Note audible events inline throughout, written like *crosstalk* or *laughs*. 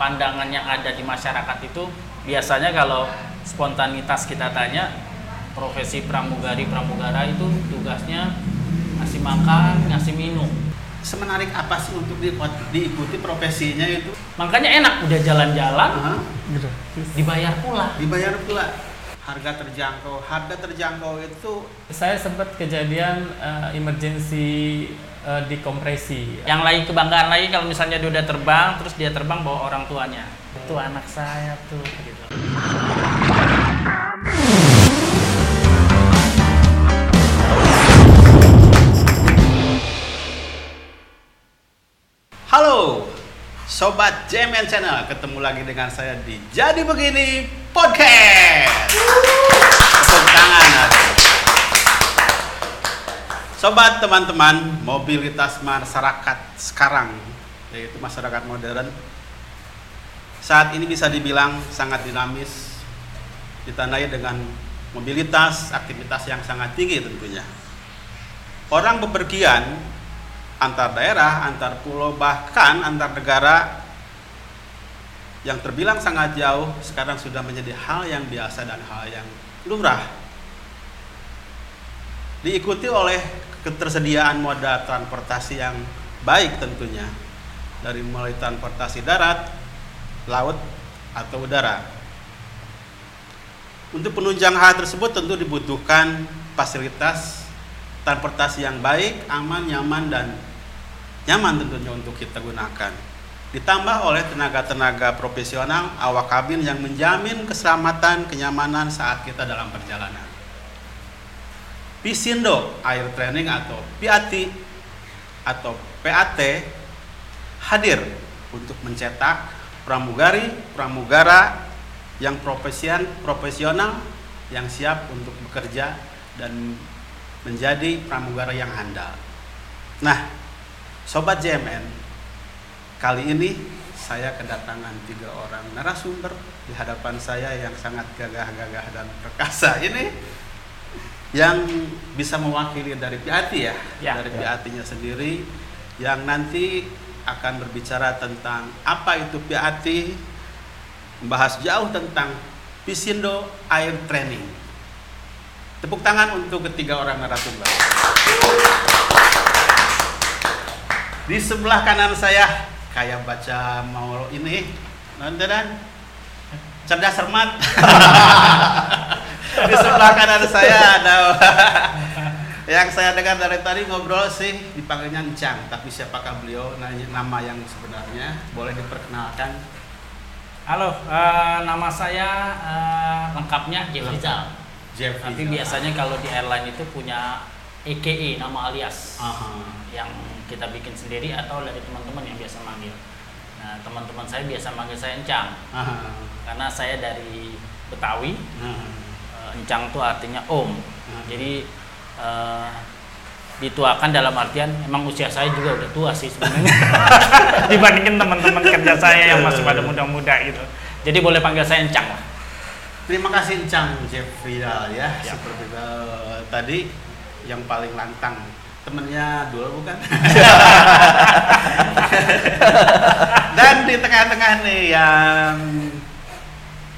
pandangan yang ada di masyarakat itu biasanya kalau spontanitas kita tanya profesi pramugari pramugara itu tugasnya ngasih makan ngasih minum Semenarik apa sih untuk di- diikuti profesinya itu? makanya enak udah jalan-jalan Aha, dibayar pula dibayar pula. Harga terjangkau, harga terjangkau itu Saya sempat kejadian eh, emergency eh, dikompresi. yang lagi kebanggaan lagi kalau misalnya dia udah terbang terus dia terbang bawa orang tuanya. Itu anak saya tuh gitu. Halo, Sobat JMN Channel, ketemu lagi dengan saya di Jadi Begini Podcast. Tepuk tangan. Sobat teman-teman, mobilitas masyarakat sekarang, yaitu masyarakat modern, saat ini bisa dibilang sangat dinamis, ditandai dengan mobilitas, aktivitas yang sangat tinggi tentunya. Orang bepergian antar daerah, antar pulau, bahkan antar negara yang terbilang sangat jauh sekarang sudah menjadi hal yang biasa dan hal yang lumrah. Diikuti oleh ketersediaan moda transportasi yang baik tentunya dari mulai transportasi darat, laut atau udara. Untuk penunjang hal tersebut tentu dibutuhkan fasilitas transportasi yang baik, aman, nyaman dan nyaman tentunya untuk kita gunakan. Ditambah oleh tenaga-tenaga profesional awak kabin yang menjamin keselamatan, kenyamanan saat kita dalam perjalanan. Pisindo Air Training atau PAT atau PAT hadir untuk mencetak pramugari, pramugara yang profesion, profesional yang siap untuk bekerja dan menjadi pramugara yang handal. Nah, Sobat JMN, kali ini saya kedatangan tiga orang narasumber di hadapan saya yang sangat gagah-gagah dan perkasa ini yang bisa mewakili dari PAT ya, Ya. dari PAT-nya sendiri yang nanti akan berbicara tentang apa itu PAT, membahas jauh tentang Pisindo Air Training. Tepuk tangan untuk ketiga orang narasumber. Di sebelah kanan saya kayak baca mau ini. Nonton cerdas cermat. *laughs* Di sebelah kanan saya ada *laughs* yang saya dengar dari tadi ngobrol sih dipanggilnya Encang, tapi siapakah beliau? Nanya nama yang sebenarnya boleh diperkenalkan. halo eh, nama saya eh, lengkapnya Jeff Rizal. Jeff tapi biasanya kalau di airline itu punya EKE nama alias Aha. yang kita bikin sendiri atau dari teman-teman yang biasa manggil nah teman-teman saya biasa manggil saya Encang Aha. karena saya dari Betawi Aha. Eh, Encang itu artinya om. Hmm. Jadi eh, dituakan dalam artian emang usia saya juga udah tua sih sebenarnya *laughs* dibandingin teman-teman kerja saya yang masih pada muda-muda gitu. Jadi boleh panggil saya Encang lah. Terima kasih Encang Jeff Vidal ya, Ya. seperti eh, tadi yang paling lantang temennya dulu bukan? *laughs* Dan di tengah-tengah nih yang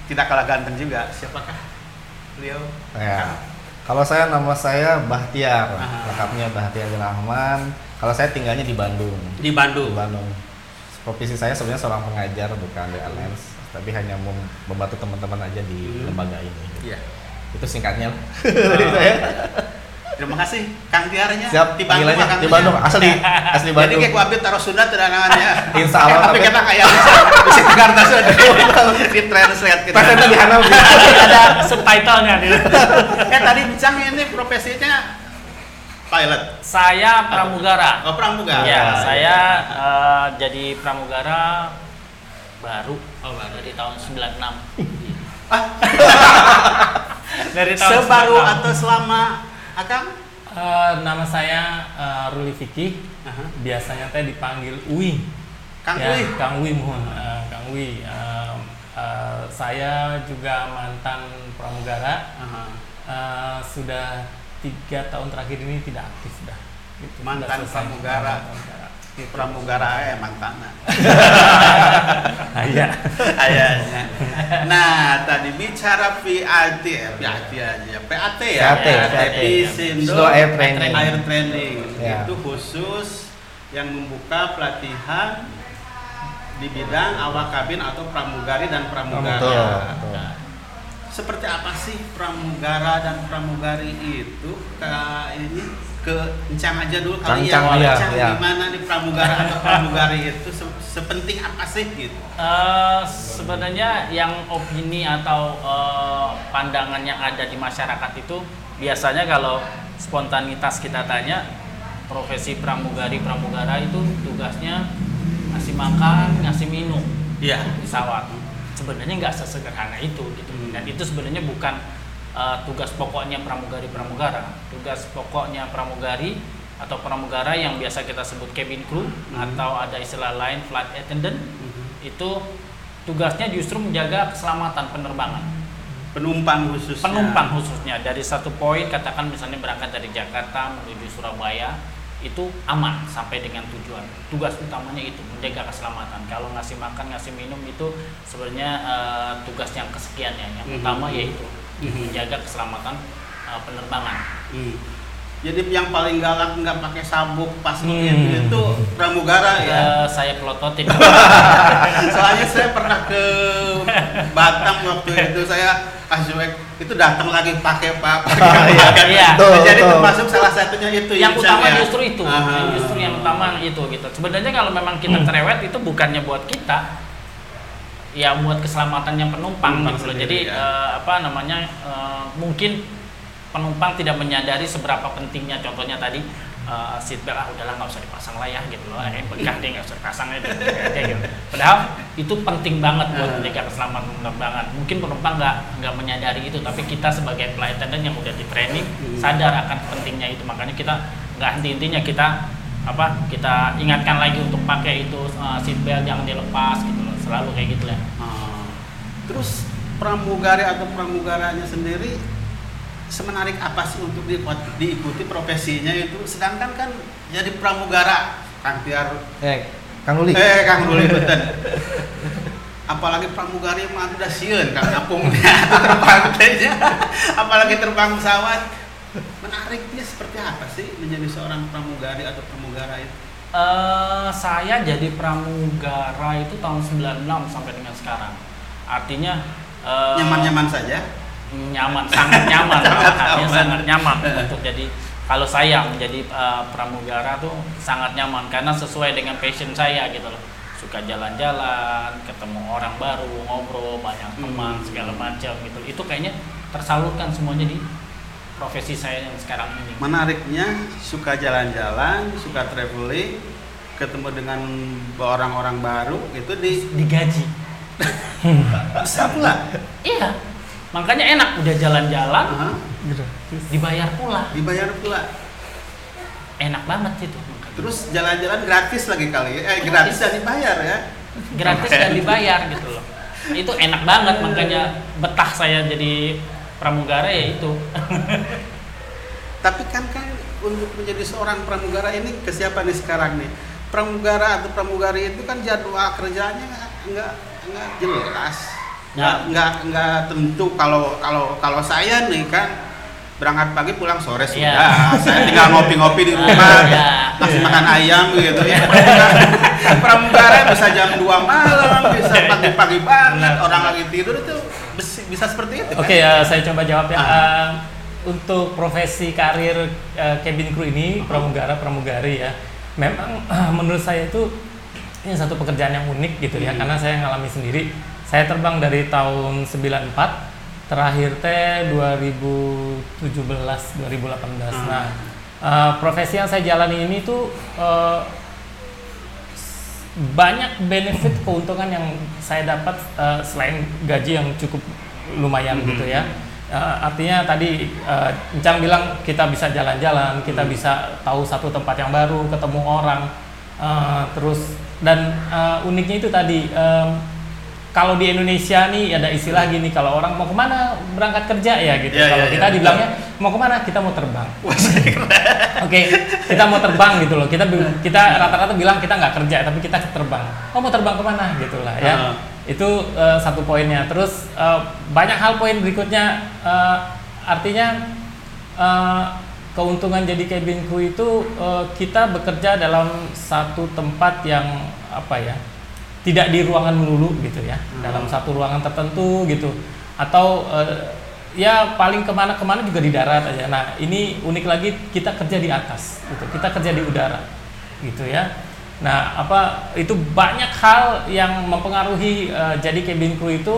tidak kalah ganteng juga, siapakah beliau? Ya. Kalau saya nama saya Bahtiar, Aha. lengkapnya Bahtiar bin Rahman. Kalau saya tinggalnya di Bandung. Di Di Bandung. Bandung. Profesi saya sebenarnya seorang pengajar bukan di Alliance, tapi hanya mem- membantu teman-teman aja di Hmm. lembaga ini. Iya. Itu singkatnya. *laughs* Terima kasih Kang Tiarnya Siap, di Bandung. Kang di. Bandung, asli asli Jadi Bandung. kayak kuabit taruh Sunda tidak namanya. Insya Allah, Tapi kita kayak bisa bisa Jakarta sudah *laughs* di translate kita. Pasnya di Hanau. Ada subtitlenya nih. Eh tadi Bicang ini profesinya pilot. Saya pramugara. Oh, pramugara. Ya, saya eh, jadi pramugara baru Oh, baru. dari tahun 96. Ah, *laughs* dari tahun sebaru 96. atau selama Akang? Eh, nama saya eh, Ruli Fikih. Aha. Biasanya teh dipanggil Uwi. Kang ya, Uwi. Kang Wi mohon. Eh, Kang Wi. Eh, eh, saya juga mantan pramugara. Aha. Eh, sudah tiga tahun terakhir ini tidak aktif sudah. Gitu, Mantan pramugara. Mantan pramugara. Di pramugara ya mantannya *laughs* Ah, iya. Kayaknya nah tadi bicara PAT PAT aja. PAT ya? PAT, PAT. Pisindo Pisindo Air Training. Air Training. Ya. itu khusus yang membuka pelatihan di bidang awak kabin atau pramugari dan pramugara. Betul, betul. Seperti apa sih pramugara dan pramugari itu? Ke ini ke Encang aja dulu kali ya, iya, Encang iya. gimana nih pramugara atau pramugari itu? Se- sepenting apa sih gitu? Eh, sebenarnya yang opini atau eh, pandangan yang ada di masyarakat itu biasanya kalau spontanitas kita tanya profesi pramugari pramugara itu tugasnya ngasih makan ngasih minum iya. pesawat sebenarnya nggak sesederhana itu gitu. Hmm. dan itu sebenarnya bukan uh, tugas pokoknya pramugari pramugara. Tugas pokoknya pramugari atau pramugara yang biasa kita sebut cabin crew Hmm. atau ada istilah lain flight attendant itu tugasnya justru menjaga keselamatan penerbangan. Penumpang khususnya. Penumpang khususnya. Dari satu poin katakan misalnya berangkat dari Jakarta menuju Surabaya itu aman sampai dengan tujuan tugas utamanya itu menjaga keselamatan kalau ngasih makan ngasih minum itu sebenarnya eh, tugas yang kesekian ya yang Mhm. utama yaitu Mhm. menjaga keselamatan eh, penerbangan Hmm. Jadi yang paling galak nggak pakai sabuk pas Hmm. itu, itu pramugara ya Eh, saya pelototin *laughs* soalnya saya pernah ke Batam waktu *laughs* itu saya Azwek itu datang lagi pakai pak *laughs* Iya. Betul, jadi betul. termasuk salah satunya itu yang utama ya? justru itu Ah. yang justru yang utama itu gitu sebenarnya kalau memang kita Hmm. cerewet itu bukannya buat kita ya buat keselamatannya penumpang Penumpang gitu loh. sendiri, jadi ya. eh, apa namanya eh, mungkin penumpang tidak menyadari seberapa pentingnya contohnya tadi eh, seatbelt ah udahlah nggak usah dipasang lah ya gitu loh ini bekah deh nggak usah dipasang ya kayak gitu padahal itu penting banget buat Ah. menjaga keselamatan penerbangan mungkin penumpang nggak nggak menyadari itu tapi kita sebagai flight attendant yang udah di training Hmm. sadar akan pentingnya itu makanya kita nggak henti-hentinya kita apa kita ingatkan lagi untuk pakai itu uh, seatbelt jangan dilepas gitu loh selalu kayak gitu lah Ah. terus pramugari atau pramugaranya sendiri semenarik apa sih untuk di- diikuti profesinya itu? Sedangkan kan jadi pramugara Kang Tiar Eh, Kang Luli. eh Kang Ruli Beten apalagi pramugari mah udah sieun Kang Apungnya terbang tehnya. apalagi terbang pesawat. Menariknya seperti apa sih menjadi seorang pramugari atau pramugara itu? Eh, saya jadi pramugara itu tahun 96 sampai dengan sekarang. Artinya eh, nyaman-nyaman saja nyaman sangat nyaman. *laughs* Sangat nyaman. sangat nyaman untuk jadi kalau saya menjadi uh, pramugara tuh sangat nyaman karena sesuai dengan passion saya gitu loh. Suka jalan-jalan ketemu orang baru ngobrol banyak teman Hmm. segala macam gitu. Itu kayaknya tersalurkan semuanya di profesi saya yang sekarang ini. Menariknya suka jalan-jalan suka traveling ketemu dengan orang-orang baru itu di digaji. *laughs* Bisa pula. Iya makanya enak udah jalan-jalan Aha, dibayar pula. Dibayar pula. Enak banget itu. Terus jalan-jalan gratis lagi kali ya. eh gratis dan dibayar ya. Gratis Oke. dan dibayar gitu loh. Itu enak banget makanya betah saya jadi pramugara ya itu. Tapi kan kan untuk menjadi seorang pramugara ini ke siapa nih sekarang nih. Pramugara atau pramugari itu kan jadwal kerjanya nggak nggak jelas nggak Ya. nggak nggak tentu kalau kalau kalau saya nih kan berangkat pagi pulang sore sudah Iya. saya tinggal ngopi-ngopi di *laughs* rumah Iya. kasih makan ayam gitu ya pramugara, pramugara bisa jam 2 malam bisa pagi-pagi banget orang lagi tidur itu bisa seperti itu kan? Oke, eh, saya coba jawab ya. Ah. Eh, untuk profesi karir eh, cabin crew ini pramugara pramugari ya, memang menurut saya itu ini satu pekerjaan yang unik gitu ya, Hmm. karena saya ngalami sendiri. Saya terbang dari tahun 94, terakhir teh 2017 2018. Hmm. Nah, eh, profesi yang saya jalani ini tuh eh, banyak benefit keuntungan yang saya dapat eh, selain gaji yang cukup lumayan Mhm. gitu ya. Eh, artinya tadi eh, Encang bilang kita bisa jalan-jalan, kita Mhm. bisa tahu satu tempat yang baru, ketemu orang, eh, terus dan eh, uniknya itu tadi em, kalau di Indonesia nih ada istilah gini kalau orang mau ke mana berangkat kerja ya gitu. Iya, kalau iya, kita iya. dibilangnya mau ke mana? Kita mau terbang. *laughs* Oke, kita mau terbang gitu loh. Kita kita rata-rata bilang kita nggak kerja, tapi kita terbang. Oh mau terbang ke mana? Gitulah ya. Ah. Itu eh, satu poinnya. Terus eh, banyak hal poin berikutnya. eh, artinya eh, keuntungan jadi cabin crew itu eh, kita bekerja dalam satu tempat yang apa ya? Tidak di ruangan melulu gitu ya. Dalam satu ruangan tertentu gitu. Atau eh, ya paling ke mana-kemana juga di darat aja. Nah ini unik lagi kita kerja di atas, gitu. kita kerja di udara, gitu ya. Nah apa itu banyak hal yang mempengaruhi eh, jadi cabin crew itu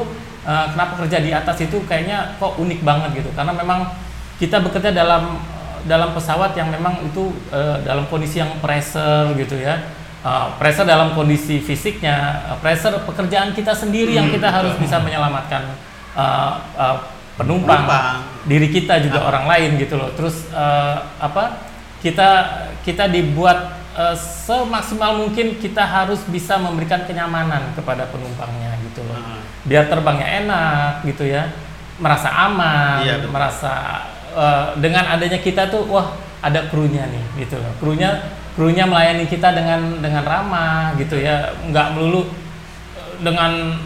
eh, kenapa kerja di atas itu kayaknya kok unik banget gitu karena memang kita bekerja dalam dalam pesawat yang memang itu eh, dalam kondisi yang pressure gitu ya. Eh, pressure dalam kondisi fisiknya, eh, pressure pekerjaan kita sendiri yang kita harus bisa menyelamatkan eh, eh, penumpang, Penumpang. diri kita juga orang lain gitu loh. Terus eh, apa? Kita kita dibuat eh, semaksimal mungkin kita harus bisa memberikan kenyamanan kepada penumpangnya gitu loh. Ah. Biar terbangnya enak gitu ya. Merasa aman, Iya, betul. merasa eh, dengan adanya kita tuh wah ada krunya nih gitu loh. Krunya krunya melayani kita dengan dengan ramah gitu ya. nggak melulu eh, dengan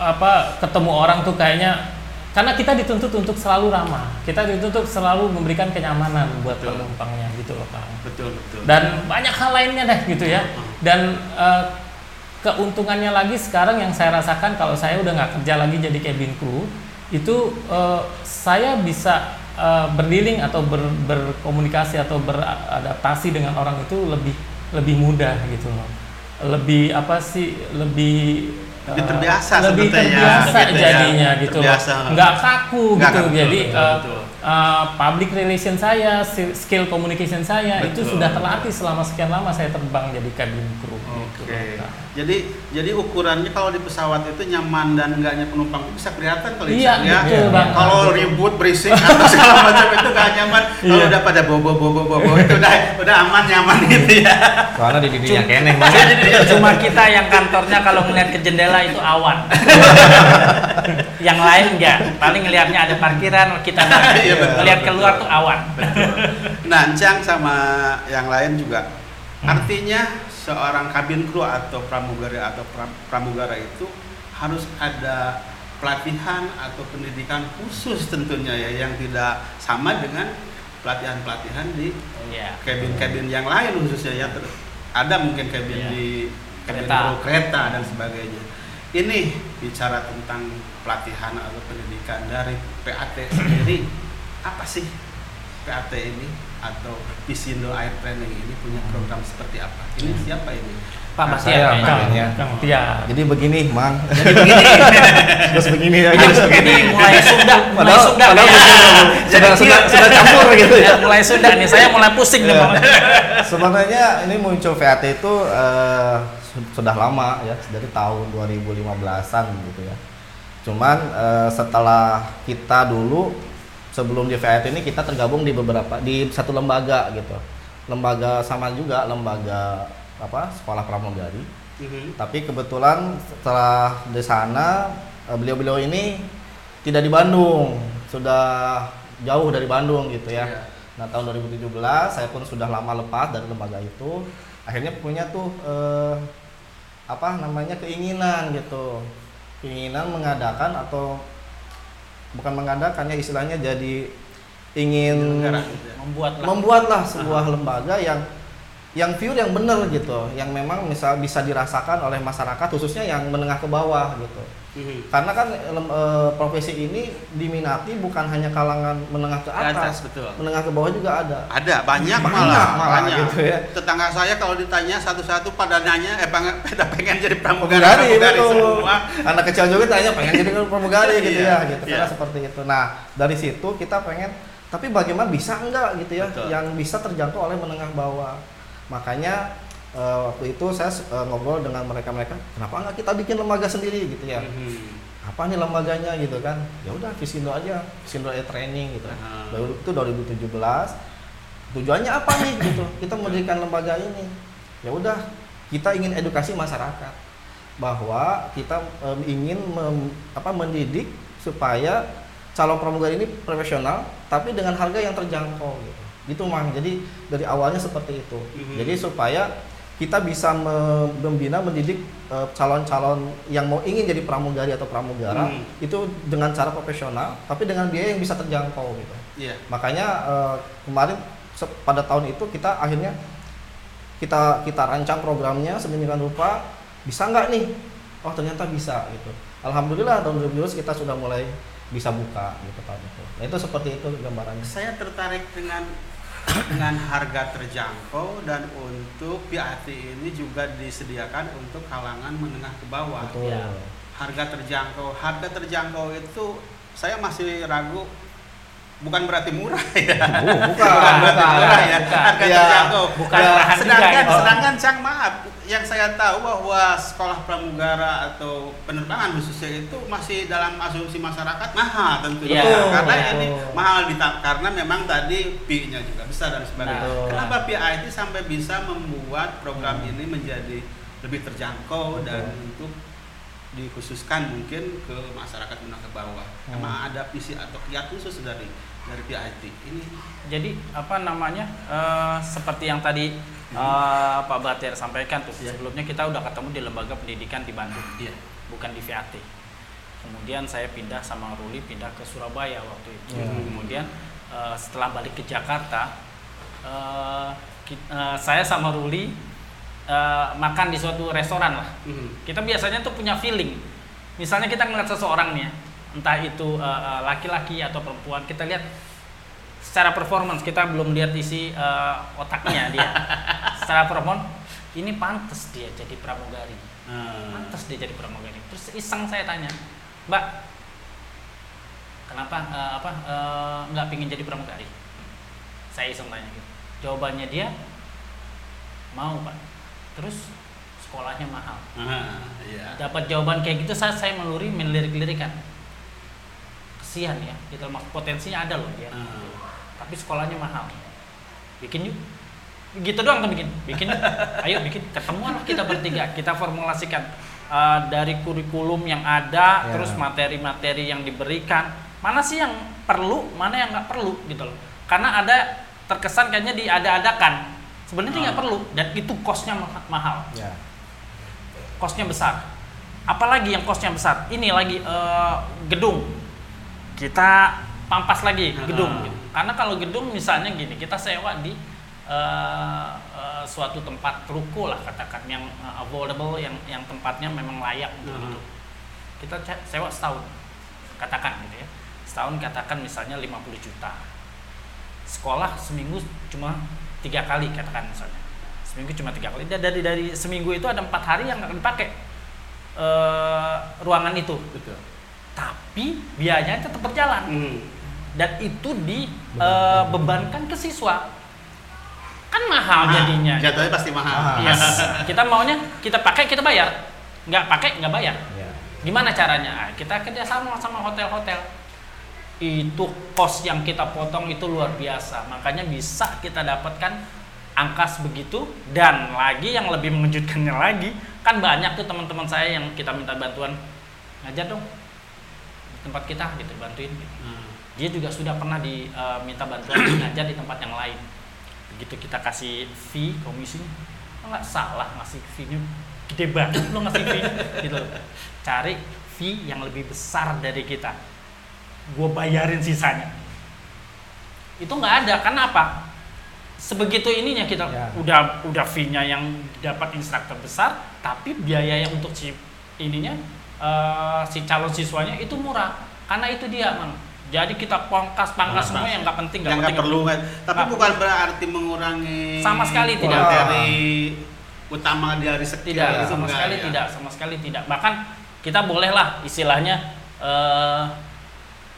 apa ketemu orang tuh kayaknya karena kita dituntut untuk selalu ramah kita dituntut selalu memberikan kenyamanan buat Betul. penumpangnya gitu loh kang Betul betul. dan banyak hal lainnya deh gitu ya dan eh, keuntungannya lagi sekarang yang saya rasakan kalau saya udah nggak kerja lagi jadi cabin crew itu eh, saya bisa eh, berdealing atau ber- berkomunikasi atau beradaptasi dengan orang itu lebih lebih mudah gitu loh lebih apa sih lebih Lebih eh, terbiasa lebih terbiasa gitu ya. jadinya gitu loh Terbiasa. nggak kaku Nggak gitu kaku, jadi betul, eh, betul. Uh, public relation saya, skill communication saya itu Betul. sudah terlatih selama sekian lama saya terbang jadi cabin crew. gitu Oke. loh, Kak. Jadi jadi ukurannya kalau di pesawat itu nyaman dan enggaknya penumpang itu bisa kelihatan kalau Iya, ya. betul, Bang. Kalau ribut berisik atau segala *laughs* macam itu nggak nyaman. Kalau Iya. udah pada bobo bobo bobo itu udah udah aman nyaman gitu ya. Soalnya di dirinya keneh. *laughs* Cuma kita yang kantornya kalau ngeliat ke jendela itu awan. *laughs* yang lain enggak. Paling ngelihatnya ada parkiran, kita *laughs* Iya, ngelihat betul. keluar tuh awan. Nah, Encang sama yang lain juga. Hmm. Artinya seorang kabin kru atau pramugari atau pra- pramugara itu harus ada pelatihan atau pendidikan khusus tentunya ya yang tidak sama dengan pelatihan-pelatihan di Iya. kabin-kabin yang lain khususnya ya ada mungkin kabin Iya. di kabin Kereta. kereta dan sebagainya. Ini bicara tentang pelatihan atau pendidikan dari PAT sendiri apa sih PAT ini atau Pisindo Air Training ini punya program seperti apa? Ini siapa ini? Pak. Kang, Makanya. Kang Tia. Jadi begini, Mang. Jadi begini, *laughs* Terus begini ya. Jadi begini mulai Sunda, *laughs* mulai Sunda padahal kayaknya. sudah, sudah, sudah, sudah campur *laughs* gitu ya. Ya, mulai Sunda nih, saya mulai pusing nih. Iya. Bang. Sebenarnya ini muncul VAT itu eh, sudah lama ya, dari tahun 2015-an gitu ya. Cuman eh, setelah kita dulu sebelum di VAT ini kita tergabung di beberapa di satu lembaga gitu. Lembaga sama juga lembaga apa? Sekolah pramugari. Mhm. Tapi kebetulan setelah di sana eh, beliau-beliau ini tidak di Bandung, sudah jauh dari Bandung gitu ya. Iya. Nah tahun 2017 saya pun sudah lama lepas dari lembaga itu, akhirnya punya tuh eh, apa namanya keinginan gitu, keinginan mengadakan atau bukan mengadakan ya istilahnya jadi ingin Penyelenggara gitu ya. Membuat lah. membuatlah sebuah lembaga yang yang pure yang benar gitu, yang memang misal bisa dirasakan oleh masyarakat khususnya yang menengah ke bawah gitu. Mhm. Karena kan eh, profesi ini diminati bukan hanya kalangan menengah ke Ke atas atas, betul. menengah ke bawah juga ada. Ada banyak, Banyak malah, malah banyak. gitu ya. Tetangga saya kalau ditanya satu-satu pada nanya eh pengen, *laughs* pengen jadi pramugari, Pramugari pramugari betul. semua. Anak kecil juga tanya pengen jadi pramugari *laughs* gitu Iya, ya, gitu. iya. Karena seperti itu. Nah dari situ kita pengen, tapi bagaimana bisa enggak gitu ya, Betul. yang bisa terjangkau oleh menengah bawah. Makanya eh, waktu itu saya eh, ngobrol dengan mereka-mereka, kenapa enggak kita bikin lembaga sendiri gitu ya? Mhm. Apa nih lembaganya gitu kan? Ya udah Visindo aja, Visindo Air Training gitu. Baru itu 2017. Tujuannya apa nih gitu? Kita mendirikan lembaga ini. Ya udah, kita ingin edukasi masyarakat bahwa kita em, ingin mem- apa mendidik supaya calon pramugari ini profesional tapi dengan harga yang terjangkau gitu. Gitu Mang. Jadi dari awalnya seperti itu. Mhm. Jadi supaya kita bisa me- membina mendidik eh, calon-calon yang mau ingin jadi pramugari atau pramugara Hmm. itu dengan cara profesional tapi dengan biaya yang bisa terjangkau gitu. Iya. Makanya eh, kemarin pada tahun itu kita akhirnya kita kita rancang programnya sedemikian rupa bisa nggak nih? Oh ternyata bisa gitu. Alhamdulillah tahun 2012 kita sudah mulai bisa buka gitu tahun itu. Nah itu seperti itu gambarannya. Saya tertarik dengan dengan harga terjangkau dan untuk PAT ini juga disediakan untuk kalangan menengah ke bawah. Betul. Ya. Harga terjangkau, harga terjangkau itu saya masih ragu bukan berarti murah ya. Oh, bukan, bukan berarti bukan. murah ya. Bukan. Harga Ya, terjangkau. bukan Ya, murahan juga sedangkan gitu. sedangkan Cang maaf yang saya tahu bahwa sekolah pramugara atau penerbangan khususnya itu masih dalam asumsi masyarakat mahal tentunya Iya, karena iya. ini mahal dita- karena memang tadi fee-nya juga besar dan sebagainya. Nah. Kenapa PIT sampai bisa membuat program Hmm. ini menjadi lebih terjangkau dan untuk dikhususkan mungkin ke masyarakat menengah ke bawah. Hmm. Emang ada visi atau kiat khusus dari dari PIT ini? Jadi apa namanya eh, seperti yang tadi eh, Pak Batir sampaikan tuh Iya. sebelumnya kita udah ketemu di lembaga pendidikan di Bandung Iya. bukan di VAT. Kemudian saya pindah sama Ruli pindah ke Surabaya waktu itu. Iya. Kemudian eh, setelah balik ke Jakarta eh, saya sama Ruli eh, makan di suatu restoran lah. Mhm. Kita biasanya tuh punya feeling. Misalnya kita ngeliat seseorang nih ya, entah itu eh, laki-laki atau perempuan, kita lihat secara performance kita belum lihat isi eh, otaknya dia. *laughs* secara performance ini pantas dia jadi pramugari. Hmm. Pantas dia jadi pramugari. Terus iseng saya tanya, Mbak, kenapa eh, apa eh, nggak pingin jadi pramugari? Saya iseng tanya gitu. Jawabannya dia mau pak. Terus sekolahnya mahal. Ah, iya. dapat jawaban kayak gitu saya saya meluri melirik-lirikan kesian ya gitu loh, potensinya ada loh dia Ah. tapi sekolahnya mahal. Bikin yuk. Gitu doang tuh bikin bikin yuk. *laughs* ayo bikin ketemuan lah kita bertiga. Kita formulasikan uh, dari kurikulum yang ada Ya. terus materi-materi yang diberikan. Mana sih yang perlu mana yang nggak perlu gitu loh. Karena ada terkesan kayaknya diada-adakan sebenarnya nggak perlu dan itu kosnya ma- mahal kosnya besar. Apalagi yang kosnya besar? Ini lagi eh, gedung. Kita pampas lagi gedung. Gitu. Karena kalau gedung misalnya gini, kita sewa di eh, eh, suatu tempat ruko lah katakan yang eh, affordable, yang yang tempatnya memang layak untuk Ah. itu. Kita sewa setahun, katakan gitu ya. Setahun katakan misalnya 50 juta. Sekolah seminggu cuma tiga kali katakan misalnya seminggu cuma tiga kali dan dari dari seminggu itu ada empat hari yang akan dipakai eh, ruangan itu Betul. tapi biayanya tetap berjalan Hmm. dan itu dibebankan ke siswa kan mahal Mahal. jadinya Jatuhnya pasti mahal. Mahal. Yes. kita maunya kita pakai kita bayar nggak pakai nggak bayar Ya. gimana caranya Ah, kita kerjasama sama hotel-hotel itu kos yang kita potong itu luar biasa makanya bisa kita dapatkan angka sebegitu dan lagi yang lebih mengejutkannya lagi kan banyak tuh teman-teman saya yang kita minta bantuan ngajar dong di tempat kita gitu bantuin gitu. Hmm. dia juga sudah pernah diminta bantuan ngajar di tempat yang lain begitu kita kasih fee komisinya "Oh, nggak salah ngasih fee-nya gede banget lo ngasih fee gitu cari fee yang lebih besar dari kita gue bayarin sisanya itu nggak ada kenapa sebegitu ininya kita Ya. udah udah fee-nya yang dapat instruktur besar tapi biaya yang untuk si ininya eh, si calon siswanya itu murah karena itu dia mang jadi kita pangkas pangkas semua yang nggak penting yang nggak penting, perlu kan. Tapi Nggak bukan berarti mengurangi Sama sekali tidak. materi utama dari sekian tidak itu sama enggak sekali ya. tidak sama sekali tidak bahkan kita bolehlah istilahnya eh,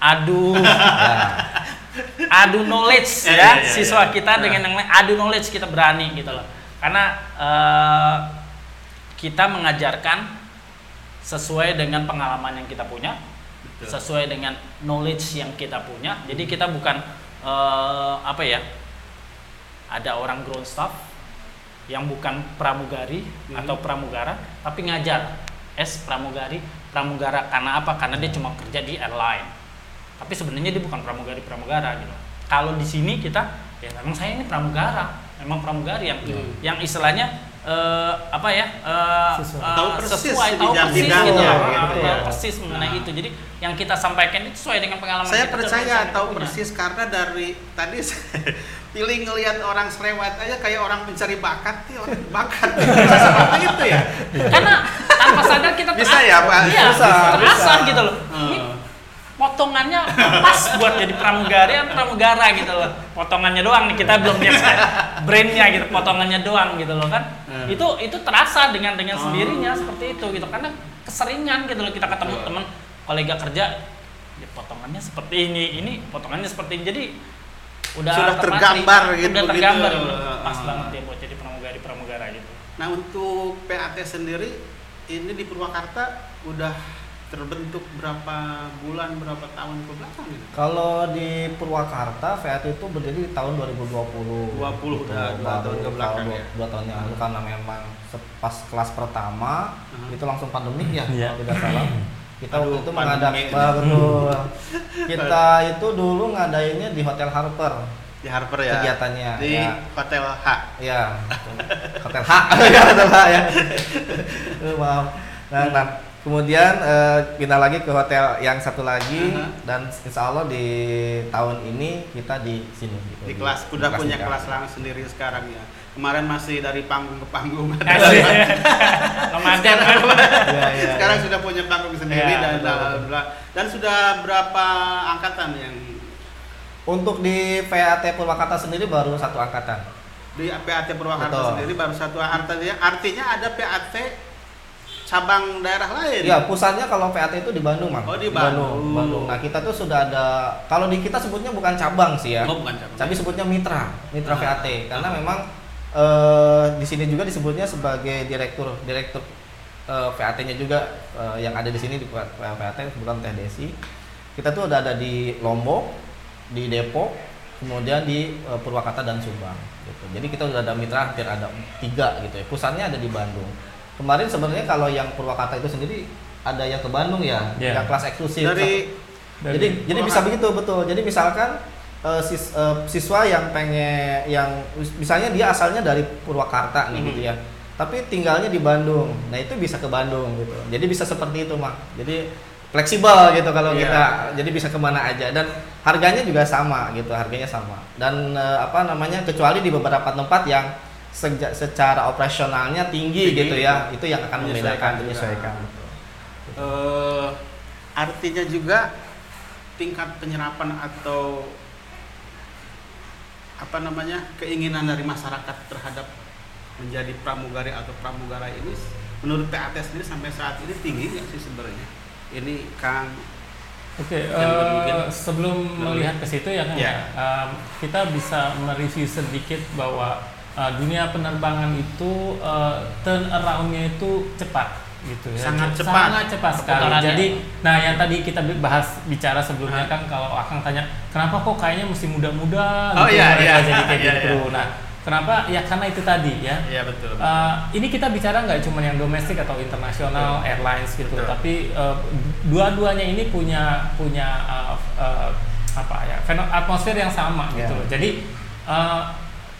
adu Ya. *laughs* adu knowledge Iya, ya iya, iya, siswa iya. kita Nah. dengan yang lain adu knowledge kita berani gitu loh karena eh, kita mengajarkan sesuai dengan pengalaman yang kita punya Betul. sesuai dengan knowledge yang kita punya jadi kita bukan eh, apa ya ada orang ground staff yang bukan pramugari Mhm. atau pramugara tapi ngajar S pramugari pramugara karena apa karena dia cuma kerja di airline tapi sebenarnya dia bukan pramugari pramugara gitu kalau di sini kita ya memang saya ini pramugara memang pramugari yang Hmm. yang istilahnya eh, apa ya eh, Sesuai. eh, Tahu persis sesuai tahu bidang- persis bidangnya, gitu ya, gitu tahu ya. persis mengenai Nah. itu jadi yang kita sampaikan itu sesuai dengan pengalaman Saya kita percaya tahu punya. persis karena dari tadi *laughs* pilih ngelihat orang selewat aja kayak orang mencari bakat nih orang bakat bisa *laughs* seperti itu ya karena tanpa sadar kita Bisa terasa- ya, Pak? iya, Bisa, terasa bisa. gitu loh Hmm. Potongannya pas buat jadi pramugari atau pramugara gitu loh potongannya doang nih kita belum lihat brandnya gitu potongannya doang gitu loh kan Hmm. itu itu terasa dengan dengan Oh. sendirinya seperti itu gitu karena keseringan gitu loh kita ketemu Betul. teman kolega kerja ya potongannya seperti ini ini potongannya seperti ini jadi udah Sudah terpatri, tergambar gitu, udah tergambar gitu. pas Ah. banget ya buat jadi pramugari pramugara gitu Nah untuk PAT sendiri ini di Purwakarta udah terbentuk berapa bulan berapa tahun ke belakang gitu? Kalau di Purwakarta VAT itu berdiri di tahun 2020. 20 udah dua Baru tahun ke belakang dua, ya. dua tahun yang lalu karena memang pas kelas pertama Hmm. itu langsung pandemi ya Iya. kalau tidak salah. Kita Aduh, waktu itu menghadapi betul. *laughs* Kita itu dulu ngadainnya di Hotel Harper Di Harper ya. kegiatannya. Di ya. Hotel H. *laughs* *laughs* Iya, hotel H, ya hotel H ya. Maaf. Nah, nah, kemudian eh, pindah lagi ke hotel yang satu lagi Uh-huh. dan insya Allah di tahun ini kita di sini. gitu, Di kelas udah punya Nika. kelas lang sendiri sekarang ya. Kemarin masih dari panggung ke panggung. Ramadan *laughs* kan Iya, iya, Sekarang *laughs* iya. *laughs* sudah punya panggung sendiri Iya, dan betul, betul. dan sudah berapa angkatan yang Untuk di PAT Purwakarta sendiri baru satu angkatan. di PAT Purwakarta Betul. sendiri baru satu artinya artinya ada PAT cabang daerah lain. Iya, pusatnya kalau PAT itu di Bandung, Mang. Oh, di Bandung. Bandung. Nah, kita tuh sudah ada kalau di kita sebutnya bukan cabang sih ya. Oh, bukan cabang. Tapi sebutnya mitra, mitra Ah. VAT karena memang eh, di sini juga disebutnya sebagai direktur direktur eh, VAT-nya juga eh, yang ada di sini di VAT bukan Teh Desi. Kita tuh udah ada di Lombok, di Depok, kemudian di eh, Purwakarta dan Subang. Gitu. Jadi kita udah ada mitra hampir ada tiga gitu ya. Pusatnya ada di Bandung. Kemarin sebenarnya kalau yang Purwakarta itu sendiri ada yang ke Bandung ya, Iya. yang kelas eksklusif. Dari Dari- jadi jadi bisa begitu betul. Jadi misalkan eh, sis- eh, siswa yang pengen yang mis- misalnya dia asalnya dari Purwakarta nih Mhm. gitu ya. Tapi tinggalnya di Bandung. Nah, itu bisa ke Bandung gitu. Jadi bisa seperti itu, Mak. Jadi fleksibel gitu kalau Iya. kita jadi bisa ke mana aja dan harganya juga sama gitu harganya sama dan eh, apa namanya kecuali di beberapa tempat yang seja- secara operasionalnya tinggi, Tinggi, gitu ya. Itu yang akan menyesuaikan membedakan. menyesuaikan. Eh, artinya juga tingkat penyerapan atau apa namanya keinginan dari masyarakat terhadap menjadi pramugari atau pramugara ini menurut PAT sendiri sampai saat ini tinggi nggak sih sebenarnya? Ini Kang Oke, Yang eh, mungkin sebelum melihat ke situ ya kan Ya. ya, em, kita bisa mereview sedikit bahwa eh, dunia penerbangan itu eh, turn around-nya itu cepat gitu ya. Sangat cepat. Sangat cepat sekali. Jadi, nah yang tadi kita bahas bicara sebelumnya kan kalau Akang tanya, kenapa kok kayaknya mesti muda-muda Oh, gitu iya, mereka iya. jadi cabin Iya, iya. crew. Nah, kenapa? Ya karena itu tadi ya. ya betul Uh, ini kita bicara nggak cuma yang domestik atau internasional Betul. airlines gitu, Betul. tapi uh, dua-duanya ini punya punya uh, uh, apa ya atmosfer yang sama Ya. gitu loh. Jadi uh,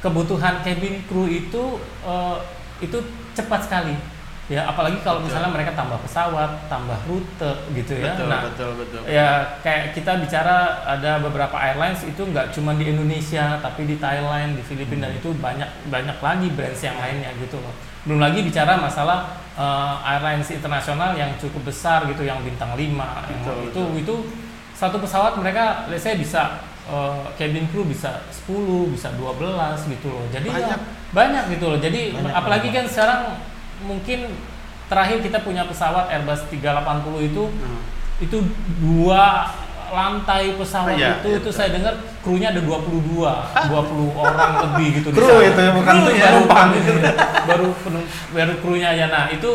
kebutuhan cabin crew itu uh, itu cepat sekali. Ya, apalagi kalau Betul. misalnya mereka tambah pesawat, tambah rute gitu ya. betul Nah, betul betul ya kayak kita bicara ada beberapa airlines itu nggak cuma di Indonesia tapi di Thailand di Filipina dan itu banyak banyak lagi brands yang lainnya gitu loh belum lagi bicara masalah eh, airlines internasional yang cukup besar gitu yang bintang 5 Betul, itu betul. itu satu pesawat mereka let's say bisa eh, cabin crew bisa 10 bisa 12 gitu loh jadi ya, Banyak. banyak gitu loh jadi Banyak, apalagi banyak. kan sekarang mungkin terakhir kita punya pesawat Airbus 380 itu Hmm. itu dua lantai pesawat Oh, iya, itu iya, itu betul. saya dengar krunya ada 22 20 orang lebih gitu Kru sana. itu ya, bukan Kru, ya, baru penumpang. baru penum- baru krunya aja nah itu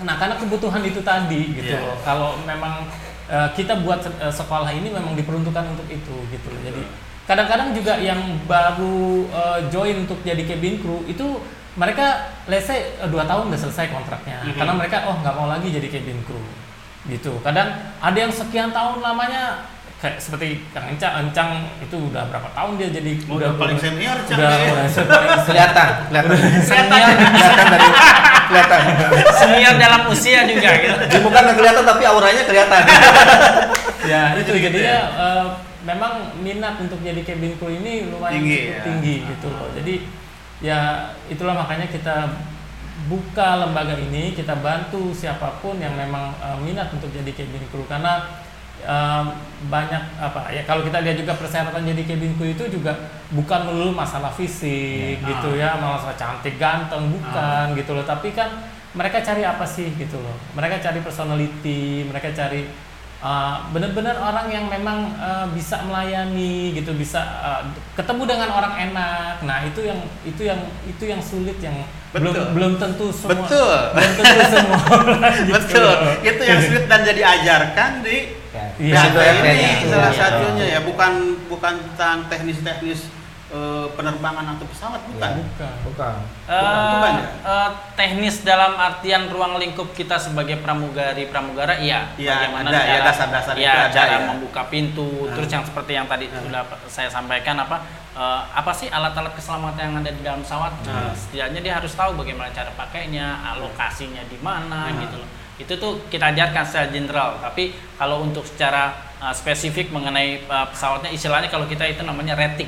nah karena kebutuhan itu tadi gitu Iya. loh kalau memang eh, kita buat eh, sekolah ini memang diperuntukkan untuk itu gitu loh. Jadi kadang-kadang juga yang baru eh, join untuk jadi cabin crew itu mereka let's say dua tahun udah selesai kontraknya. Mhm. karena mereka oh nggak mau lagi jadi cabin crew. Gitu. Kadang ada yang sekian tahun lamanya kayak seperti Kang Encang, Encang itu udah berapa tahun dia jadi Udah paling senior, Cang, udah, ya. udah paling kelihatan kelihatan senior kelihatan dari kelihatan Senior dalam usia juga gitu. di muka nggak kelihatan tapi auranya kelihatan ya itu jadinya ya? eh, memang minat untuk jadi cabin crew ini lumayan Tinggi, cukup ya? tinggi gitu loh jadi ya itulah makanya kita buka lembaga ini kita bantu siapa pun yang memang eh, minat untuk jadi cabin crew karena eh, banyak apa ya kalau kita lihat juga persyaratan jadi cabin crew itu juga bukan melulu masalah fisik Ya. gitu ya masalah cantik ganteng bukan gitu loh. Tapi kan mereka cari apa sih gitu loh? Mereka cari personality mereka cari uh, benar-benar orang yang memang uh, bisa melayani gitu bisa uh, ketemu dengan orang enak. Nah itu yang itu yang itu yang sulit yang Betul. belum tentu semua Betul. belum tentu semua *laughs* gitu Betul. Itu yang sulit dan jadi ajarkan di ya, Iya, ya, ini kayaknya. salah Iya. satunya ya bukan bukan tentang teknis-teknis eh, penerbangan atau pesawat bukan. Iya. bukan bukan Bukan, bukan ya? Eh, teknis dalam artian ruang lingkup kita sebagai pramugari pramugara iya Iya, bagaimana ada, ya, cara dasar-dasar ya, itu ada, cara ya. membuka pintu Ah. terus yang seperti yang tadi Ah. sudah saya sampaikan apa eh, apa sih alat-alat keselamatan yang ada di dalam pesawat Ah. setidaknya dia harus tahu bagaimana cara pakainya alokasinya di mana Ah. gitu loh itu tuh kita ajarkan secara general tapi kalau untuk secara eh, spesifik mengenai eh, pesawatnya istilahnya kalau kita itu namanya rating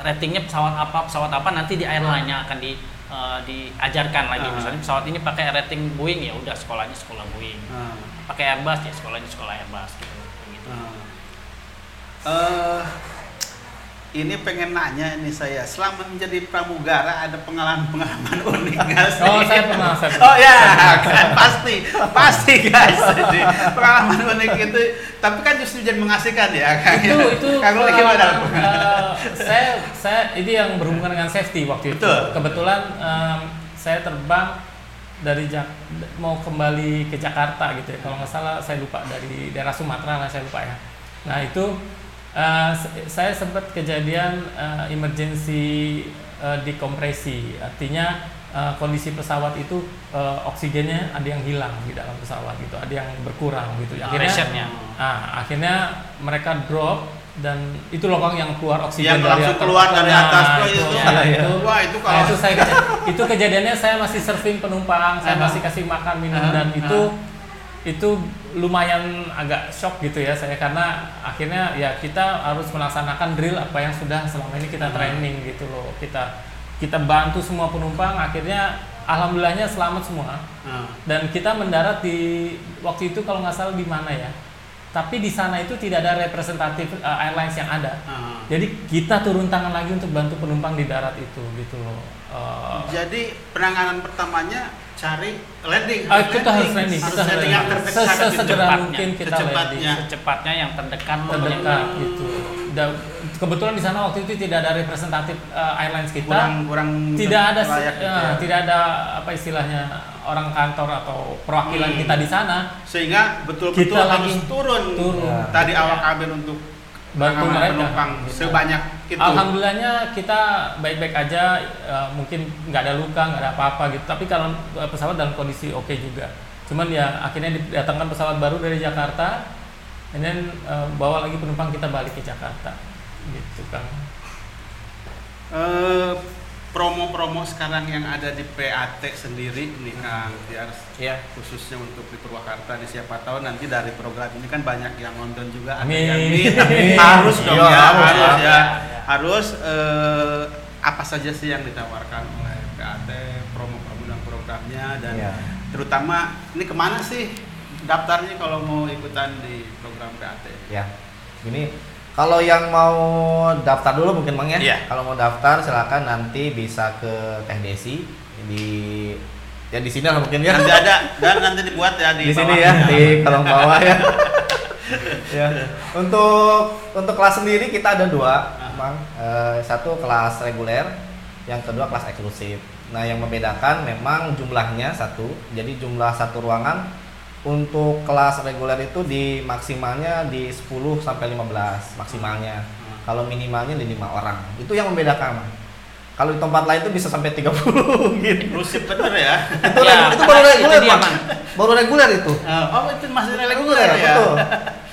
ratingnya pesawat apa pesawat apa nanti di airline-nya akan di eh, diajarkan lagi Ah. misalnya pesawat ini pakai rating Boeing ya udah sekolahnya sekolah Boeing Ah, pakai Airbus ya sekolahnya sekolah Airbus gitu, gitu. ah. Eh, ini pengen nanya ini saya selama menjadi pramugara ada pengalaman-pengalaman unik nggak sih? oh saya pernah saya pernah. Oh ya, kan pasti, pasti guys. Jadi pengalaman unik itu, tapi kan justru jadi mengasihkan ya, Kang. itu itu Kang Luli pengalaman, gimana? eh, saya saya ini yang berhubungan dengan safety waktu itu Betul. kebetulan em, saya terbang dari Jak mau kembali ke Jakarta gitu ya kalau nggak salah saya lupa dari daerah Sumatera lah saya lupa ya nah itu eh, saya sempat kejadian eh, emergency eh, dekompresi artinya eh, kondisi pesawat itu eh, oksigennya ada yang hilang di dalam pesawat gitu ada yang berkurang gitu Pressure-nya. Nah, akhirnya mereka drop dan itu lubang yang keluar oksigen Yang langsung atas. keluar dari Nah, atas tuh itu, itu. ya, itu. Wah, itu Nah, kalau- itu saya itu kejadiannya saya masih surfing penumpang, saya Ah. masih kasih makan minum Ah, dan ah. itu itu lumayan agak shock gitu ya saya karena akhirnya ya kita harus melaksanakan drill apa yang sudah selama ini kita Ah. training gitu loh. Kita kita bantu semua penumpang akhirnya alhamdulillahnya selamat semua. Nah, dan kita mendarat di waktu itu kalau nggak salah di mana ya? Tapi di sana itu tidak ada representatif uh, airlines yang ada. Nah. jadi kita turun tangan lagi untuk bantu penumpang di darat itu gitu loh Uh, Jadi penanganan pertamanya cari landing. Ah, kita harus landing, Harus kita harus landing yang landing. terdekat. Sesegera secepatnya, mungkin kita secepatnya. landing secepatnya yang terdekat terdekat gitu dan kebetulan di sana waktu itu tidak ada representatif uh, airlines kita Kurang kurang tidak ada layak gitu ya, tidak ada apa istilahnya orang kantor atau perwakilan Hmm. kita di sana Sehingga betul-betul Kita harus lagi turun. turun. Ya. Tadi Ya. awak kabin untuk bantu mereka penumpang gitu. sebanyak itu. Alhamdulillahnya kita baik-baik aja, eh, mungkin nggak ada luka, nggak ada apa-apa gitu. Tapi kalau eh, pesawat dalam kondisi oke juga. Cuman ya akhirnya didatangkan pesawat baru dari Jakarta, and then eh, bawa lagi penumpang kita balik ke Jakarta, gitu kan. Eh, promo-promo sekarang yang ada di PAT sendiri nih Kang Tiar Iya. khususnya untuk di Purwakarta di siapa tahu nanti dari program ini kan banyak yang nonton juga ada Amin. yang amin, *laughs* harus dong Iya, ya harus, ya Ya, ya. harus eh, apa saja sih yang ditawarkan oleh PAT promo-promo dan programnya dan Iya. terutama ini ke mana sih daftarnya kalau mau ikutan di program PAT ya ini kalau yang mau daftar dulu mungkin Bang ya. Iya. kalau mau daftar silakan nanti bisa ke Teh Desi. Di ya di sini lah mungkin ya. Nanti ada dan nanti dibuat ya di, di sini ya di *laughs* kolom bawah ya. *laughs* Ya. Untuk untuk kelas sendiri kita ada dua. Bang Eh, satu kelas reguler yang kedua kelas eksklusif. Nah yang membedakan memang jumlahnya satu. Jadi jumlah satu ruangan untuk kelas reguler itu di maksimalnya di 10 sampai 15 maksimalnya Hmm. kalau minimalnya di lima orang itu yang membedakan kalau di tempat lain itu bisa sampai 30 *laughs* gitu Eksklusif bener ya itu, Ya, itu baru itu reguler. Bang. baru reguler itu oh itu masih reguler ya betul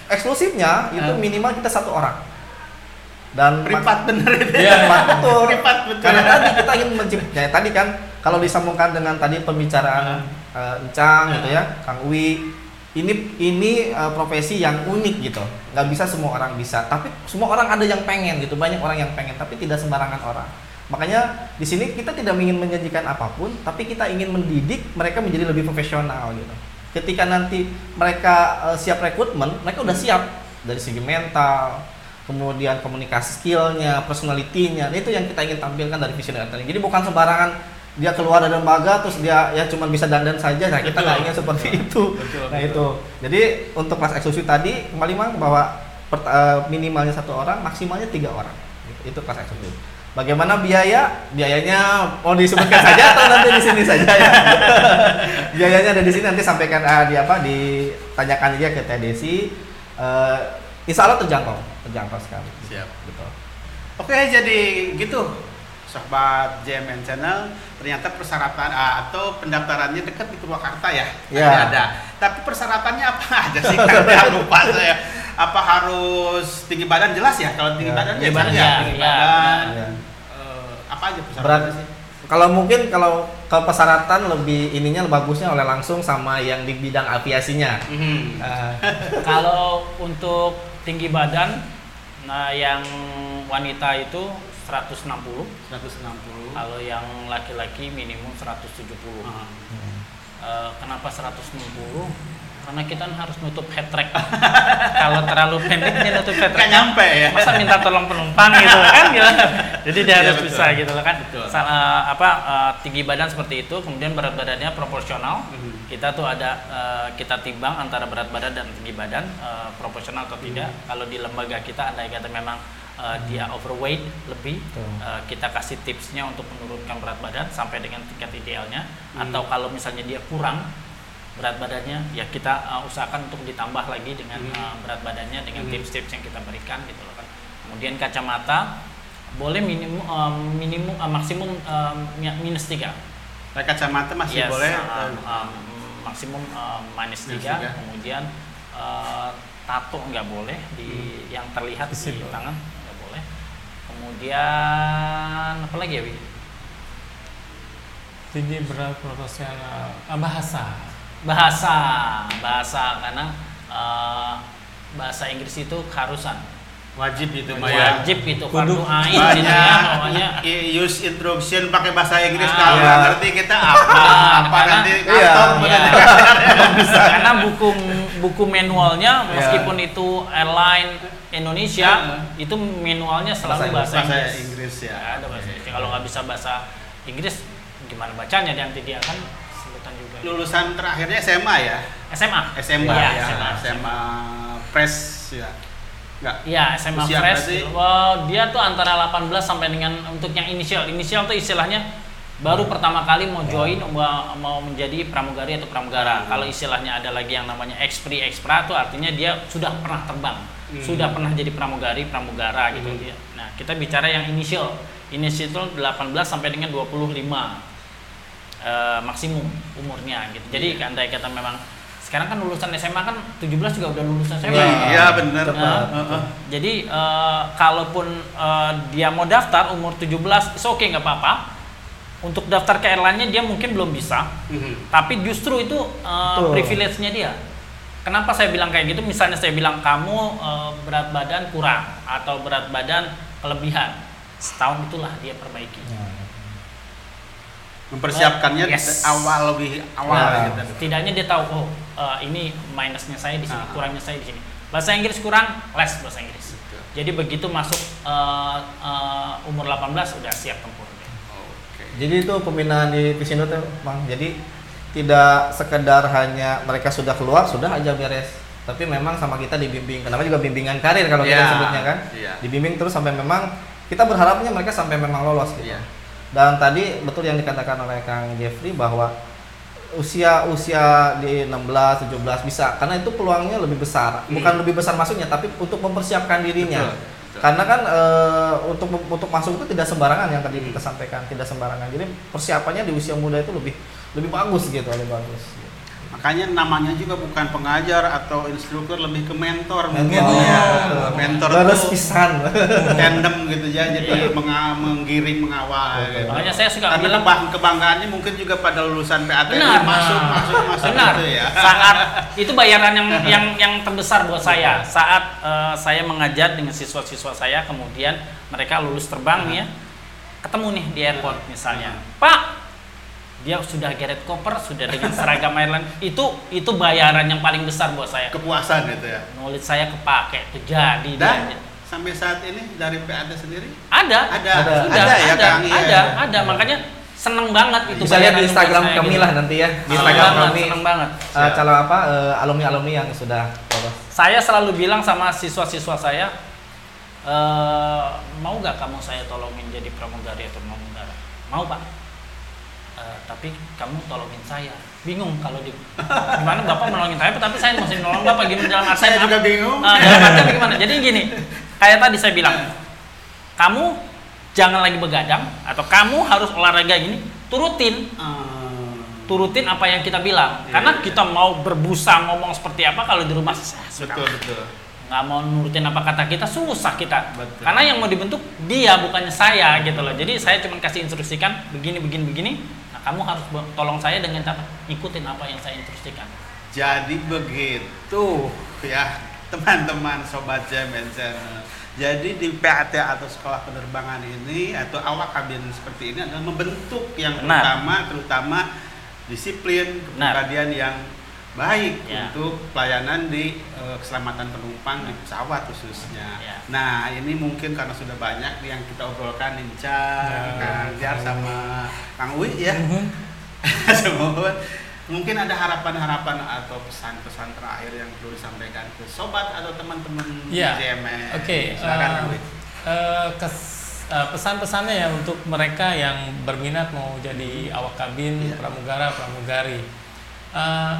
eksklusifnya itu Ah. minimal kita satu orang. Dan Privat bener itu. Iya. Betul. Privat betul. Karena tadi kita ingin mencipta ya, tadi kan kalau disambungkan dengan tadi pembicaraan Encang gitu ya, Kang Uwi, ini ini eh, profesi yang unik gitu. nggak bisa semua orang bisa, tapi semua orang ada yang pengen gitu, banyak orang yang pengen, tapi tidak sembarangan orang. Makanya di sini kita tidak ingin menjanjikan apa pun, tapi kita ingin mendidik mereka menjadi lebih profesional gitu. Ketika nanti mereka eh, siap rekrutmen, mereka udah siap dari segi mental, kemudian komunikasi skillnya, personalitinya, nah, itu yang kita ingin tampilkan dari visioner. Jadi bukan sembarangan dia keluar dari lembaga terus dia ya cuma bisa dandan saja, nah kita nggak ingin seperti itu. Betul, nah betul. itu, jadi untuk kelas eksklusif tadi kembali mang bahwa pert- eh, minimalnya satu orang, maksimalnya tiga orang, itu kelas eksklusif. Bagaimana biaya? Biayanya mau disebutkan *laughs* saja atau nanti di sini saja ya? *laughs* Biayanya ada di sini nanti sampaikan ah, di apa ditanyakan aja ke Teh Desi. Eh, insya Allah terjangkau, terjangkau sekali. Siap. Betul. Oke, jadi gitu. Sobat JMN Channel, ternyata persyaratan ah, atau pendaftarannya dekat di Purwakarta ya. Ya. Ada. Tapi persyaratannya apa *laughs* aja sih? Karena lupa saya. Apa harus tinggi badan jelas ya? Kalau tinggi Ya, badan ya, badan, ya, ya, tinggi ya, badan. Ya. Eh, apa aja Berat. persyaratannya sih? Kalau mungkin kalau ke persyaratan lebih ininya bagusnya oleh langsung sama yang di bidang aviasinya. Mhm. Eh, *laughs* Kalau untuk tinggi badan, nah yang wanita itu 160, 160. kalau yang laki-laki minimum 170. Ah. Eh, kenapa 160? Karena kita kan harus nutup head track. *laughs* kalau terlalu pendek dia nutup head track. nyampe ya. Masa minta tolong penumpang gitu *laughs* kan gitu. Jadi dia Iya, harus betul. bisa gitu kan. Betul. Sa- eh, apa eh, tinggi badan seperti itu, kemudian berat badannya proporsional. Mhm. Kita tuh ada eh, kita timbang antara berat badan dan tinggi badan eh, proporsional atau tidak. Mhm. Kalau di lembaga kita andai kata memang eh, dia overweight lebih, Betul. eh, kita kasih tipsnya untuk menurunkan berat badan sampai dengan tingkat idealnya. Hmm. Atau kalau misalnya dia kurang berat badannya, ya kita eh, usahakan untuk ditambah lagi dengan Hmm. eh, berat badannya dengan Hmm. tips-tips yang kita berikan gitu loh kan. Kemudian kacamata boleh minimum eh, minimum eh, maksimum mi- minus 3. Pakai kacamata masih boleh. um, um, maksimum um, minus Minus 3. tiga. Kemudian eh, tato nggak boleh di yang terlihat di tangan. Kemudian apa lagi ya, Wi? tinggi berat profesional ah, bahasa Bahasa, bahasa karena eh, bahasa Inggris itu keharusan. wajib itu mah ya. Wajib itu Kudu. fardu ain gitu ya use introduction pakai bahasa Inggris Ah. kalau Iya. nggak ngerti kita apa Ah, apa karena- nanti Iya. kantong Iya. karena buku buku manualnya Iya. meskipun itu airline Indonesia Iya. itu manualnya selalu Bahasa bahasa, bahasa Inggris. Inggris ya. Ada bahasa Inggris. Kalau nggak bisa bahasa Inggris gimana bacanya nanti dia kan sebutan juga. lulusan terakhirnya SMA ya SMA. SMA Iya, ya SMA. SMA Press ya nggak Iya, SMA Usia berarti- Wow, dia tuh antara 18 sampai dengan untuk yang inisial. Inisial tuh istilahnya baru pertama kali mau join mau, mau menjadi pramugari atau pramugara. Hmm. Kalau istilahnya ada lagi yang namanya expri expra tuh artinya dia sudah pernah terbang, Hmm. sudah pernah jadi pramugari, pramugara gitu Hmm. dia. Nah, kita bicara yang inisial. Inisial itu 18 sampai dengan 25 eh, maksimum umurnya gitu. Jadi Iya. andai kata memang sekarang kan lulusan SMA kan 17 juga udah lulusan SMA. Iya. iya benar Nah, Heeh. Jadi eh, kalaupun eh, dia mau daftar umur 17, is oke nggak apa-apa. Untuk daftar ke airline-nya dia mungkin belum bisa, Mhm. tapi justru itu Betul. privilege-nya dia. Kenapa saya bilang kayak gitu? Misalnya saya bilang kamu eh, berat badan kurang atau berat badan kelebihan, setahun itulah dia perbaiki. mempersiapkannya Yes. awal lebih awal Ya. gitu Setidaknya dia tahu oh eh, ini minusnya saya di sini, Ah. kurangnya saya di sini. Bahasa Inggris kurang, les bahasa Inggris. Betul. Jadi begitu masuk eh, eh, umur 18 udah siap tempur. Jadi itu pembinaan di Visindo tuh, Bang. Jadi tidak sekedar hanya mereka sudah keluar sudah aja beres. Tapi memang sama kita dibimbing. Kenapa juga bimbingan karir kalau kita Iya, sebutnya kan? iya. Dibimbing terus sampai memang kita berharapnya mereka sampai memang lolos gitu. Iya. Dan tadi betul yang dikatakan oleh Kang Jeffrey bahwa usia usia di 16 17 bisa karena itu peluangnya lebih besar. Hmm. Bukan lebih besar masuknya tapi untuk mempersiapkan dirinya. Betul. Karena kan eh, untuk untuk masuk itu tidak sembarangan yang tadi Hmm. kita sampaikan, tidak sembarangan. Jadi persiapannya di usia muda itu lebih lebih bagus gitu, lebih bagus. Makanya namanya juga bukan pengajar atau instruktur, lebih ke mentor mungkin Mentor. ya. Betul. Mentor tuh pisan. *laughs* tandem gitu ya, jadi menga- menggiring, mengawal. Gitu. Makanya saya suka Karena bilang kebang- kebanggaannya mungkin juga pada lulusan PAT Benar. masuk, masuk, masuk benar gitu ya. saat *laughs* itu bayaran yang yang yang terbesar buat saya saat eh, saya mengajar dengan siswa-siswa saya kemudian mereka lulus terbang nih ya ketemu nih di airport misalnya pak dia sudah geret koper sudah dengan seragam airline itu itu bayaran yang paling besar buat saya Kepuasan gitu ya. knowledge saya kepake itu jadi Dan dia. sampai saat ini dari PAT sendiri ada ada, Ada. sudah ada ya ada, Kang. Iya. ada, ada. makanya seneng banget itu Bisa lihat di Instagram kami gitu. lah nanti ya. Di Seneng Instagram banget, kami seneng banget eh, calon apa alumni alumni yang sudah lolos. saya selalu bilang sama siswa-siswa saya eh mau nggak kamu saya tolongin jadi pramugari atau pramugara mau pak "Eh, tapi kamu tolongin saya. Bingung kalau di gimana bapak menolongin saya tapi saya masih nolong bapak gimana dalam arti Saya juga bingung. Eh, dalam artian gimana? Jadi gini kayak tadi saya bilang kamu jangan lagi begadang atau kamu harus olahraga gini turutin. Eh, turutin apa yang kita bilang. Iya, karena iya. kita mau berbusa ngomong seperti apa kalau di rumah. Betul betul. Nggak mau nurutin apa kata kita susah kita. Betul. karena yang mau dibentuk dia bukannya saya gitu loh. Jadi saya cuma kasih instruksikan begini begini begini. Nah kamu harus tolong saya dengan apa ikutin apa yang saya instruksikan. Jadi begitu ya teman-teman sobat JMN Jadi di PAT atau sekolah penerbangan ini atau awak kabin seperti ini adalah membentuk yang Benar. pertama terutama disiplin kepribadian yang baik Ya. untuk pelayanan di eh, keselamatan penumpang di pesawat khususnya. Ya. Nah ini mungkin karena sudah banyak yang kita obrolkan Inca, Ya. Kang Jar sama Kang Wi ya. Mhm. *laughs* Semua mungkin ada harapan-harapan atau pesan-pesan terakhir yang perlu disampaikan ke sobat atau teman-teman. JMS. Oke, silakan eh, Kang Wi. eh, kes- eh, pesan-pesannya ya untuk mereka yang berminat mau jadi awak kabin, Iya. pramugara, pramugari. Eh,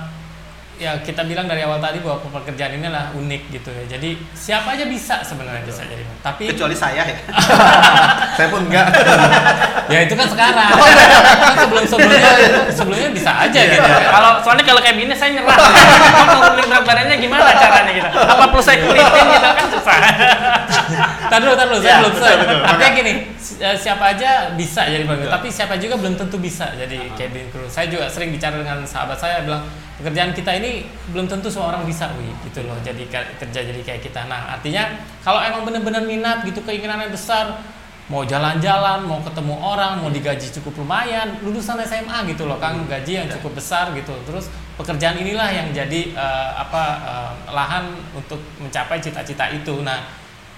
ya kita bilang dari awal tadi bahwa pekerjaan ini adalah unik gitu ya. Jadi siapa aja bisa sebenarnya bisa jadi. Tapi Kecuali saya ya. *laughs* Saya pun enggak. ya itu kan sekarang. Oh, iya. kan sebelum sebelumnya sebelumnya bisa aja gitu. ya. kalau soalnya kalau kayak gini saya nyerah *laughs* mau nurunin berat badannya gimana caranya gitu apa perlu saya kulitin gitu kan susah Tar dulu, tar dulu, saya Ya, belum selesai. Artinya gini, eh, siapa aja bisa jadi Betul. tapi siapa juga belum tentu bisa jadi Ah. cabin crew. Saya juga sering bicara dengan sahabat saya bilang pekerjaan kita ini belum tentu semua orang bisa, wi, gitu loh. Jadi kerja jadi kayak kita. Nah, artinya kalau emang benar-benar minat gitu, keinginannya besar, mau jalan-jalan, mau ketemu orang, mau digaji cukup lumayan, lulusan SMA gitu loh, kan gaji yang cukup besar gitu. Terus pekerjaan inilah yang jadi eh, apa eh, lahan untuk mencapai cita-cita itu. Nah,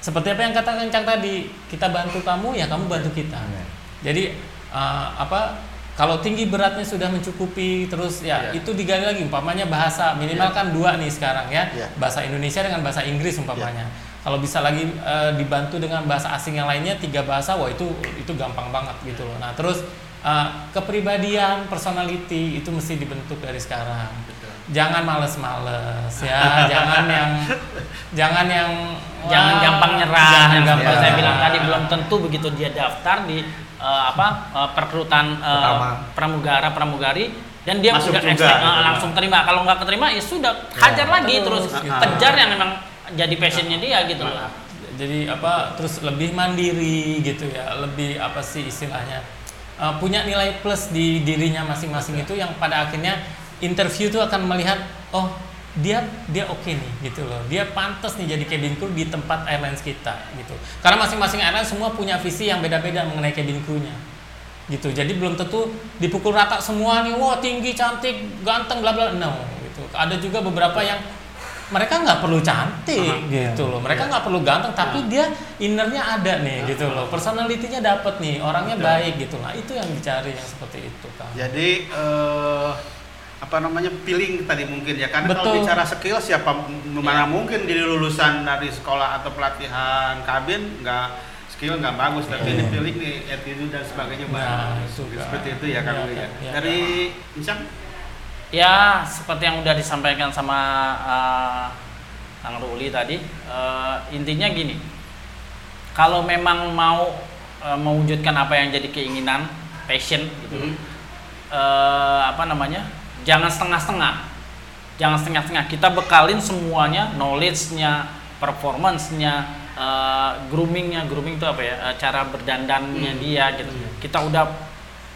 seperti apa yang kata Kencang tadi, kita bantu kamu ya kamu bantu kita. Amin. Jadi eh, apa kalau tinggi beratnya sudah mencukupi terus ya Iya. itu digali lagi umpamanya bahasa minimal Iya. kan dua nih sekarang ya Iya. bahasa Indonesia dengan bahasa Inggris umpamanya kalau bisa lagi eh, dibantu dengan bahasa asing yang lainnya tiga bahasa wah itu itu gampang banget gitu loh nah terus eh, kepribadian personality itu mesti dibentuk dari sekarang Betul. Jangan males-males ya. Jangan yang jangan yang jangan wah, gampang nyerah. Jangan yang gampang seperti saya bilang tadi belum tentu begitu dia daftar di eh, apa perekrutan eh, Pertama. pramugara pramugari dan dia Masuk udah juga, expect, eh, gitu. langsung terima. Kalau nggak keterima ya sudah hajar lagi terus, terus. gitu. kejar yang memang jadi passionnya dia gitu loh jadi apa terus lebih mandiri gitu ya. Lebih apa sih istilahnya? Uh, punya nilai plus di dirinya masing-masing itu yang pada akhirnya interview itu akan melihat oh dia dia oke nih gitu loh. Dia pantas nih jadi cabin crew di tempat airlines kita gitu. Karena masing-masing airline semua punya visi yang beda-beda mengenai cabin crew-nya. Gitu. Jadi belum tentu dipukul rata semua nih wah tinggi cantik ganteng bla bla. No gitu. Ada juga beberapa yang mereka nggak perlu cantik gitu loh. Mereka nggak perlu ganteng tapi dia innernya ada nih gitu loh. Personalitinya dapet nih orangnya Betul. baik gitu. Lah itu yang dicari yang seperti itu kan Jadi eh, apa namanya feeling tadi mungkin ya karena kalau Betul. bicara skill siapa mana mungkin jadi lulusan dari sekolah atau pelatihan kabin nggak skill nggak bagus tapi Iya. ini feeling nih attitude dan sebagainya Nah, bagus itu seperti itu ya kan Iya, ya. iya. dari Insang ya seperti yang udah disampaikan sama eh, Kang Ruli tadi eh, intinya gini kalau memang mau eh, mewujudkan apa yang jadi keinginan passion gitu Hmm. eh, apa namanya jangan setengah-setengah. Jangan setengah-setengah. Kita bekalin semuanya knowledge-nya performance-nya eh, grooming-nya. Grooming itu apa ya? Eh, cara berdandannya dia gitu. Kita udah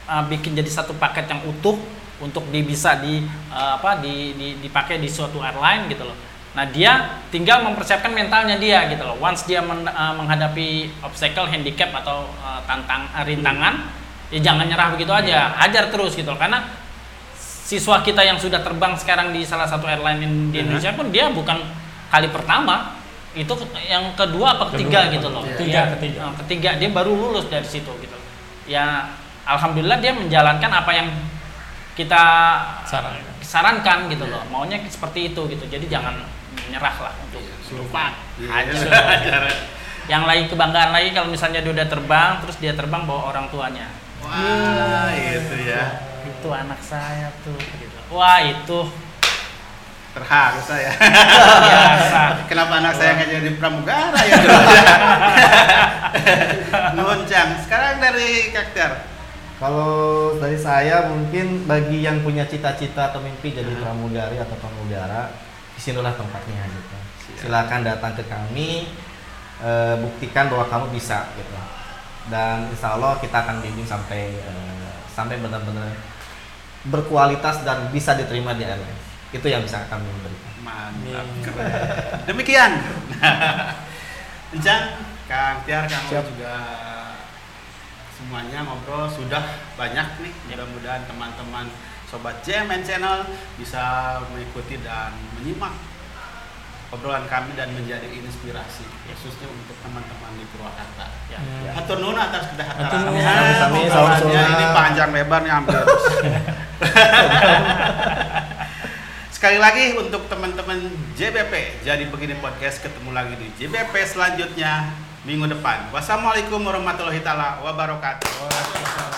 eh, bikin jadi satu paket yang utuh untuk di bisa di eh, apa di, di dipakai di suatu airline gitu loh. Nah dia tinggal mempersiapkan mentalnya dia gitu loh. Once dia men- eh, menghadapi obstacle handicap atau eh, tantang rintangan ya jangan nyerah begitu aja. Hajar terus gitu loh. Karena siswa kita yang sudah terbang sekarang di salah satu airline in- di Indonesia pun dia bukan kali pertama itu yang kedua apa ketiga Kedua, gitu loh. Ketiga, Dia- ketiga. eh, ketiga. dia baru lulus dari situ gitu. Ya alhamdulillah dia menjalankan apa yang kita Sarankan. sarankan gitu loh. Maunya seperti itu gitu. Jadi jangan menyerah lah untuk Survive. Iya. hajar *laughs* yang lagi kebanggaan lagi kalau misalnya dia udah terbang terus dia terbang bawa orang tuanya. Wah, itu ya. Itu anak saya tuh gitu. wah itu Terharu saya. *laughs* biasa Kenapa anak saya nggak jadi pramugara ya? *laughs* Nuncang. Sekarang dari Kakter. Kalau dari saya mungkin bagi yang punya cita-cita atau mimpi jadi Hmm. pramugari atau pramugara, di sinilah tempatnya gitu. Silakan datang ke kami, eh, buktikan bahwa kamu bisa gitu. Dan insya Allah kita akan bimbing sampai eh, sampai benar-benar berkualitas dan bisa diterima di airline. Itu yang bisa kami berikan. Mantap, keren. *laughs* Demikian. *laughs* Encang, Kang Tiar, Kang Siap. juga semuanya ngobrol sudah banyak nih. Mudah-mudahan teman-teman sobat JMN Channel bisa mengikuti dan menyimak obrolan kami dan menjadi inspirasi khususnya untuk teman-teman di Purwakarta. Ya. ya. Hatur nuhun atas kita hatta. Ini panjang lebar nih hampir. *laughs* Sekali lagi untuk teman-teman JBP jadi begini podcast ketemu lagi di JBP selanjutnya minggu depan. Wassalamualaikum warahmatullahi taala wabarakatuh. Waalaikumsalam.